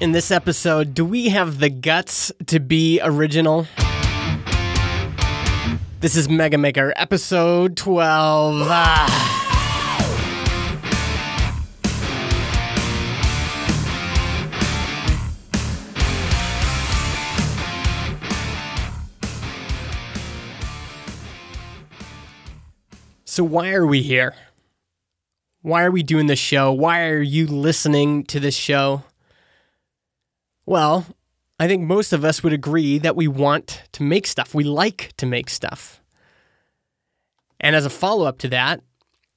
In this episode, do we have the guts to be original? This is Mega Maker, episode 12. Ah. So, why are we here? Why are we doing this show? Why are you listening to this show? Well, I think most of us would agree that we want to make stuff. We like to make stuff. And as a follow up to that,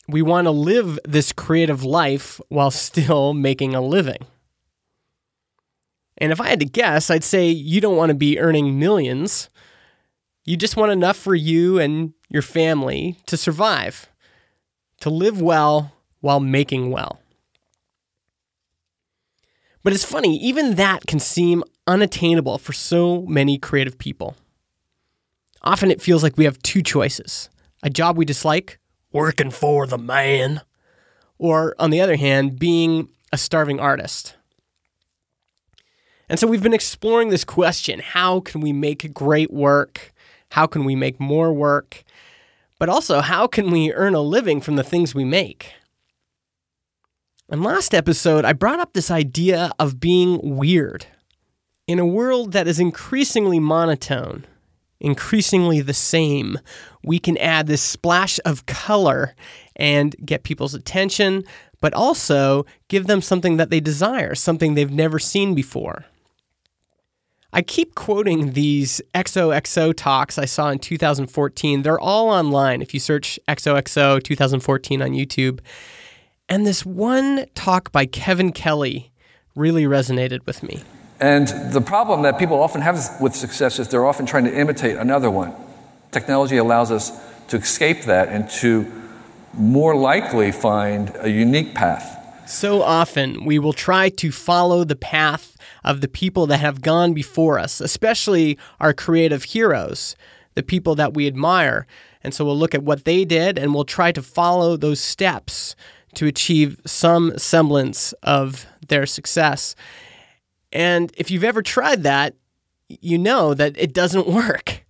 we want to live this creative life while still making a living. And if I had to guess, I'd say you don't want to be earning millions. You just want enough for you and your family to survive, to live well while making well. But it's funny, even that can seem unattainable for so many creative people. Often it feels like we have two choices a job we dislike, working for the man, or on the other hand, being a starving artist. And so we've been exploring this question how can we make great work? How can we make more work? But also, how can we earn a living from the things we make? And last episode, I brought up this idea of being weird. In a world that is increasingly monotone, increasingly the same, we can add this splash of color and get people's attention, but also give them something that they desire, something they've never seen before. I keep quoting these XOXO talks I saw in 2014. They're all online if you search XOXO 2014 on YouTube. And this one talk by Kevin Kelly really resonated with me. And the problem that people often have with success is they're often trying to imitate another one. Technology allows us to escape that and to more likely find a unique path. So often we will try to follow the path of the people that have gone before us, especially our creative heroes, the people that we admire. And so we'll look at what they did and we'll try to follow those steps to achieve some semblance of their success. And if you've ever tried that, you know that it doesn't work.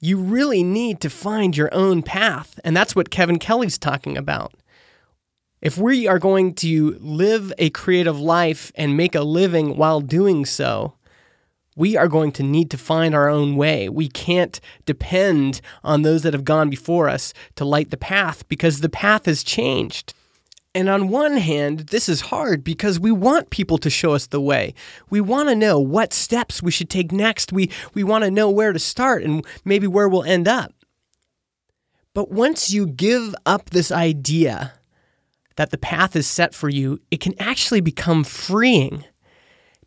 You really need to find your own path. And that's what Kevin Kelly's talking about. If we are going to live a creative life and make a living while doing so, we are going to need to find our own way. We can't depend on those that have gone before us to light the path because the path has changed. And on one hand, this is hard because we want people to show us the way. We want to know what steps we should take next. We, we want to know where to start and maybe where we'll end up. But once you give up this idea that the path is set for you, it can actually become freeing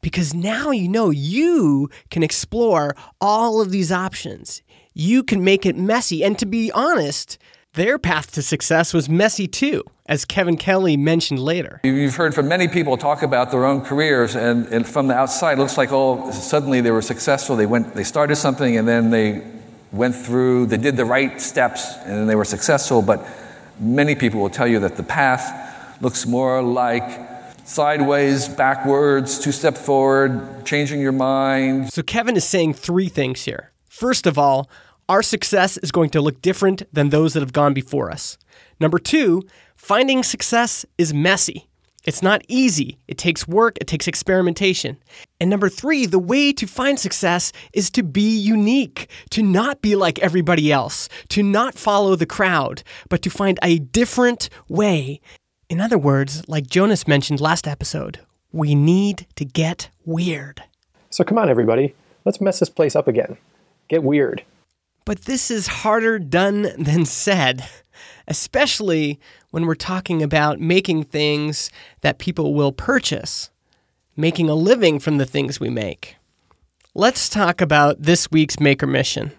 because now you know you can explore all of these options. You can make it messy. And to be honest, their path to success was messy too, as Kevin Kelly mentioned later. You've heard from many people talk about their own careers, and, and from the outside, looks like oh, suddenly they were successful. They went, they started something, and then they went through, they did the right steps, and then they were successful. But many people will tell you that the path looks more like sideways, backwards, two step forward, changing your mind. So Kevin is saying three things here. First of all, our success is going to look different than those that have gone before us. Number two, finding success is messy. It's not easy. It takes work, it takes experimentation. And number three, the way to find success is to be unique, to not be like everybody else, to not follow the crowd, but to find a different way. In other words, like Jonas mentioned last episode, we need to get weird. So come on, everybody. Let's mess this place up again. Get weird. But this is harder done than said, especially when we're talking about making things that people will purchase, making a living from the things we make. Let's talk about this week's Maker Mission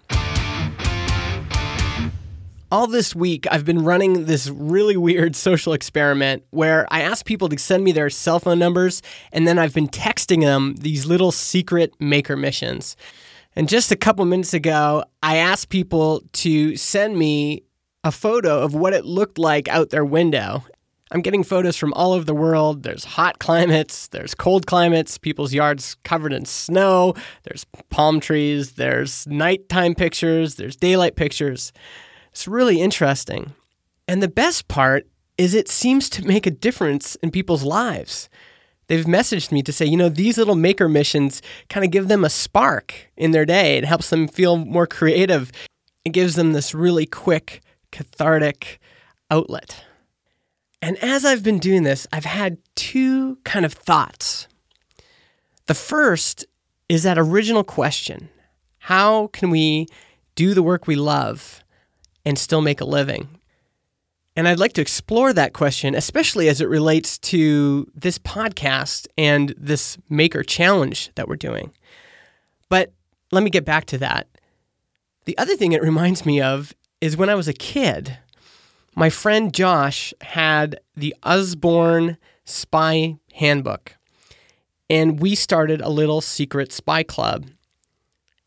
all this week, I've been running this really weird social experiment where I ask people to send me their cell phone numbers, and then I've been texting them these little secret maker missions. And just a couple minutes ago, I asked people to send me a photo of what it looked like out their window. I'm getting photos from all over the world. There's hot climates, there's cold climates, people's yards covered in snow, there's palm trees, there's nighttime pictures, there's daylight pictures. It's really interesting. And the best part is it seems to make a difference in people's lives. They've messaged me to say, you know, these little maker missions kind of give them a spark in their day. It helps them feel more creative. It gives them this really quick, cathartic outlet. And as I've been doing this, I've had two kind of thoughts. The first is that original question How can we do the work we love and still make a living? And I'd like to explore that question, especially as it relates to this podcast and this Maker Challenge that we're doing. But let me get back to that. The other thing it reminds me of is when I was a kid, my friend Josh had the Usborne Spy Handbook, and we started a little secret spy club.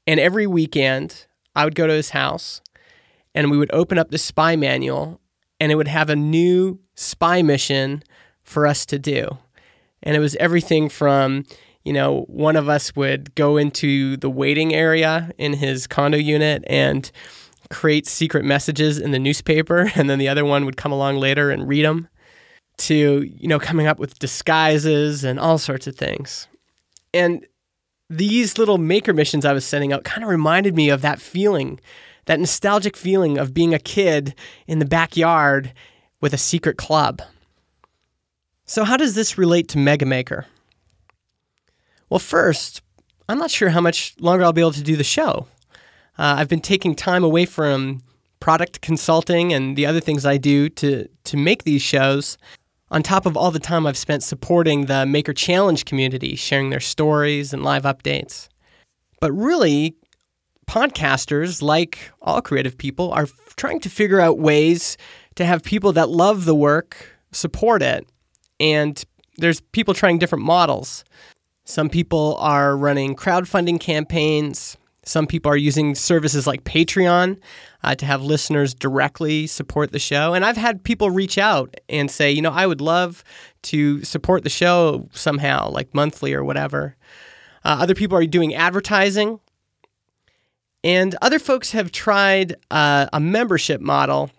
And every weekend, I would go to his house and we would open up the spy manual and it would have a new spy mission for us to do. And it was everything from, you know, one of us would go into the waiting area in his condo unit and create secret messages in the newspaper, and then the other one would come along later and read them, to, you know, coming up with disguises and all sorts of things. And these little maker missions I was sending out kind of reminded me of that feeling that nostalgic feeling of being a kid in the backyard with a secret club. So, how does this relate to Mega Maker? Well, first, I'm not sure how much longer I'll be able to do the show. Uh, I've been taking time away from product consulting and the other things I do to, to make these shows, on top of all the time I've spent supporting the Maker Challenge community, sharing their stories and live updates. But really, podcasters, like all creative people, are f- trying to figure out ways to have people that love the work support it. And there's people trying different models. Some people are running crowdfunding campaigns. Some people are using services like Patreon uh, to have listeners directly support the show. And I've had people reach out and say, you know, I would love to support the show somehow, like monthly or whatever. Uh, other people are doing advertising. And other folks have tried uh, a membership model.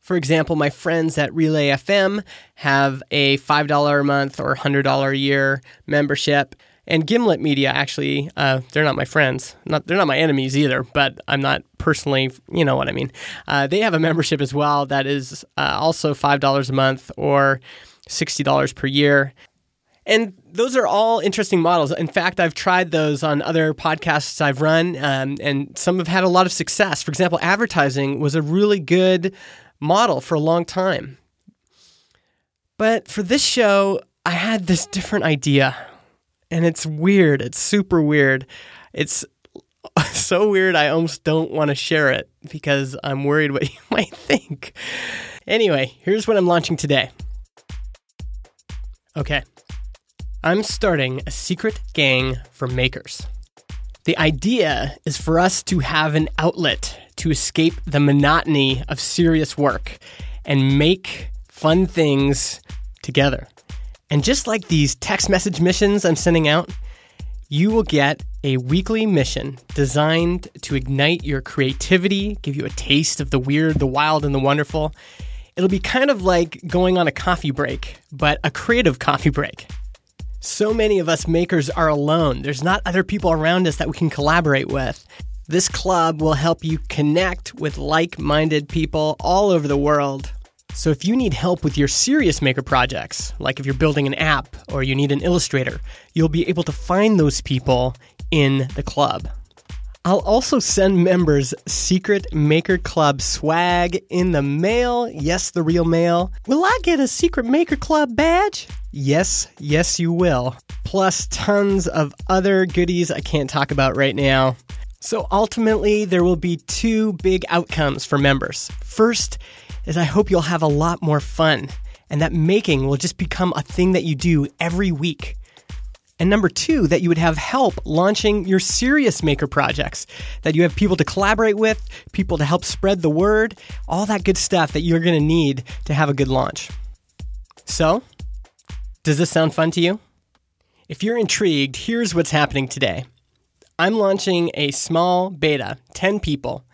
For example, my friends at Relay FM have a $5 a month or $100 a year membership. And Gimlet Media, actually, uh, they're not my friends. Not, they're not my enemies either, but I'm not personally, you know what I mean. Uh, they have a membership as well that is uh, also $5 a month or $60 per year. And those are all interesting models. In fact, I've tried those on other podcasts I've run, um, and some have had a lot of success. For example, advertising was a really good model for a long time. But for this show, I had this different idea, and it's weird. It's super weird. It's so weird, I almost don't want to share it because I'm worried what you might think. Anyway, here's what I'm launching today. Okay, I'm starting a secret gang for makers. The idea is for us to have an outlet to escape the monotony of serious work and make fun things together. And just like these text message missions I'm sending out, you will get a weekly mission designed to ignite your creativity, give you a taste of the weird, the wild, and the wonderful. It'll be kind of like going on a coffee break, but a creative coffee break. So many of us makers are alone. There's not other people around us that we can collaborate with. This club will help you connect with like minded people all over the world. So, if you need help with your serious maker projects, like if you're building an app or you need an illustrator, you'll be able to find those people in the club. I'll also send members Secret Maker Club swag in the mail. Yes, the real mail. Will I get a Secret Maker Club badge? Yes, yes, you will. Plus, tons of other goodies I can't talk about right now. So, ultimately, there will be two big outcomes for members. First is I hope you'll have a lot more fun, and that making will just become a thing that you do every week. And number two, that you would have help launching your serious maker projects, that you have people to collaborate with, people to help spread the word, all that good stuff that you're going to need to have a good launch. So, does this sound fun to you? If you're intrigued, here's what's happening today. I'm launching a small beta, 10 people.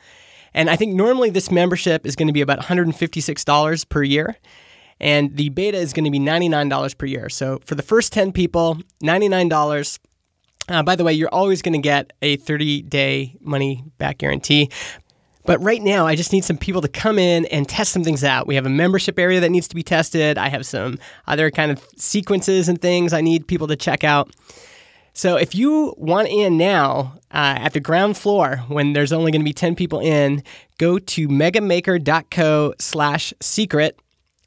And I think normally this membership is going to be about $156 per year. And the beta is going to be $99 per year. So for the first 10 people, $99. Uh, by the way, you're always going to get a 30 day money back guarantee. But right now, I just need some people to come in and test some things out. We have a membership area that needs to be tested. I have some other kind of sequences and things I need people to check out. So if you want in now uh, at the ground floor when there's only going to be 10 people in, go to megamaker.co slash secret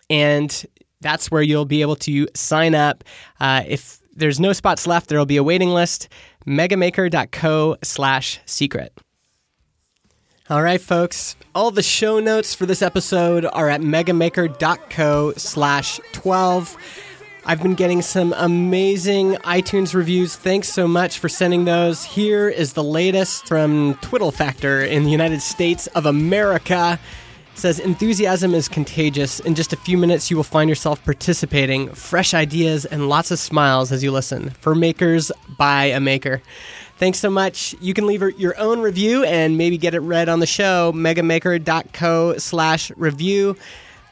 and that's where you'll be able to sign up. Uh, if there's no spots left, there will be a waiting list. megamaker.co slash secret. All right, folks. All the show notes for this episode are at megamaker.co slash 12. I've been getting some amazing iTunes reviews. Thanks so much for sending those. Here is the latest from Twiddle Factor in the United States of America. Says enthusiasm is contagious. In just a few minutes, you will find yourself participating. Fresh ideas and lots of smiles as you listen. For makers by a maker. Thanks so much. You can leave your own review and maybe get it read on the show. Megamaker.co slash review.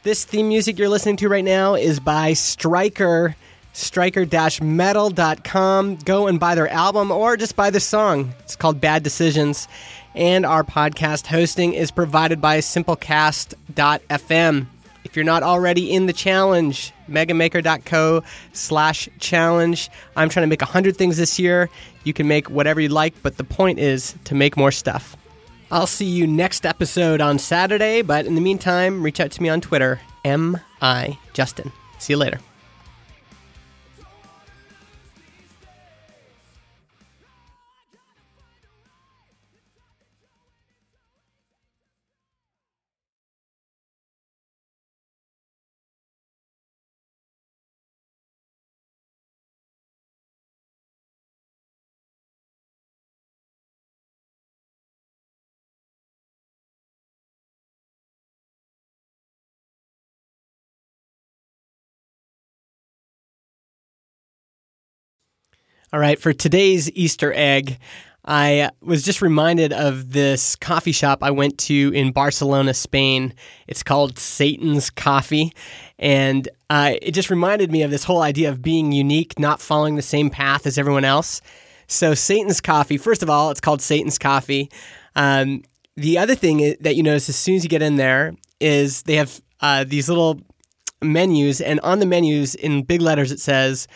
This theme music you're listening to right now is by Striker, striker-metal.com. Go and buy their album or just buy the song. It's called Bad Decisions. And our podcast hosting is provided by simplecast.fm. If you're not already in the challenge, megamaker.co slash challenge. I'm trying to make 100 things this year. You can make whatever you like, but the point is to make more stuff. I'll see you next episode on Saturday, but in the meantime, reach out to me on Twitter, M I Justin. See you later. All right, for today's Easter egg, I was just reminded of this coffee shop I went to in Barcelona, Spain. It's called Satan's Coffee. And uh, it just reminded me of this whole idea of being unique, not following the same path as everyone else. So, Satan's Coffee, first of all, it's called Satan's Coffee. Um, the other thing that you notice as soon as you get in there is they have uh, these little menus, and on the menus in big letters it says,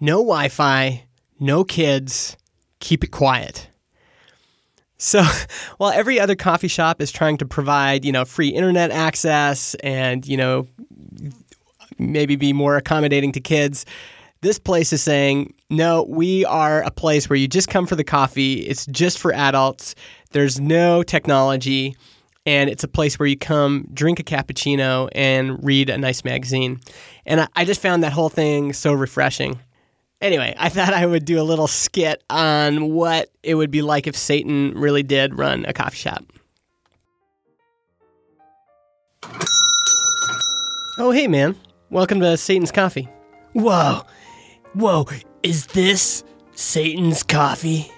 no Wi Fi, no kids, keep it quiet. So, while every other coffee shop is trying to provide, you know, free internet access and, you know, maybe be more accommodating to kids, this place is saying, no, we are a place where you just come for the coffee. It's just for adults. There's no technology. And it's a place where you come, drink a cappuccino, and read a nice magazine. And I just found that whole thing so refreshing. Anyway, I thought I would do a little skit on what it would be like if Satan really did run a coffee shop. Oh, hey, man. Welcome to Satan's Coffee. Whoa. Whoa. Is this Satan's coffee?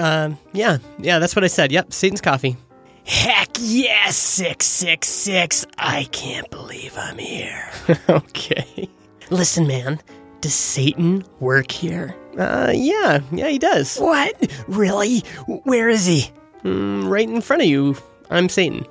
Um, yeah, yeah, that's what I said. Yep, Satan's Coffee. Heck yes, 666. I can't believe I'm here. okay. Listen, man, does Satan work here? Uh, yeah, yeah, he does. What? Really? Where is he? Mm, right in front of you. I'm Satan.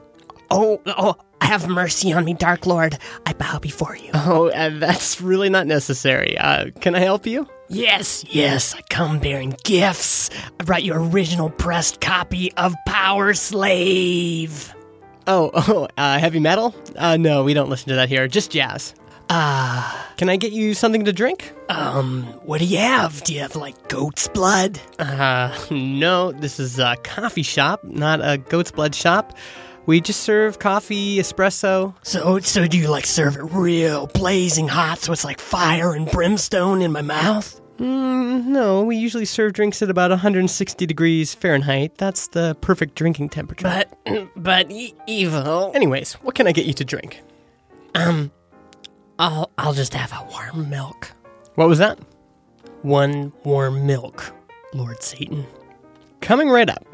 Oh, oh, have mercy on me, Dark Lord. I bow before you. Oh, uh, that's really not necessary. Uh, can I help you? Yes, yes, I come bearing gifts. I brought you original pressed copy of Powerslave. Oh, oh, uh, heavy metal? Uh, no, we don't listen to that here. Just jazz. Ah, Can I get you something to drink? um, what do you have? Do you have like goat's blood? Uh, no, this is a coffee shop, not a goat's blood shop. We just serve coffee, espresso. So, so do you like serve it real blazing hot so it's like fire and brimstone in my mouth? Mm, no, we usually serve drinks at about 160 degrees Fahrenheit. That's the perfect drinking temperature. But, but e- evil. Anyways, what can I get you to drink? Um, I'll I'll just have a warm milk. What was that? One warm milk, Lord Satan. Coming right up.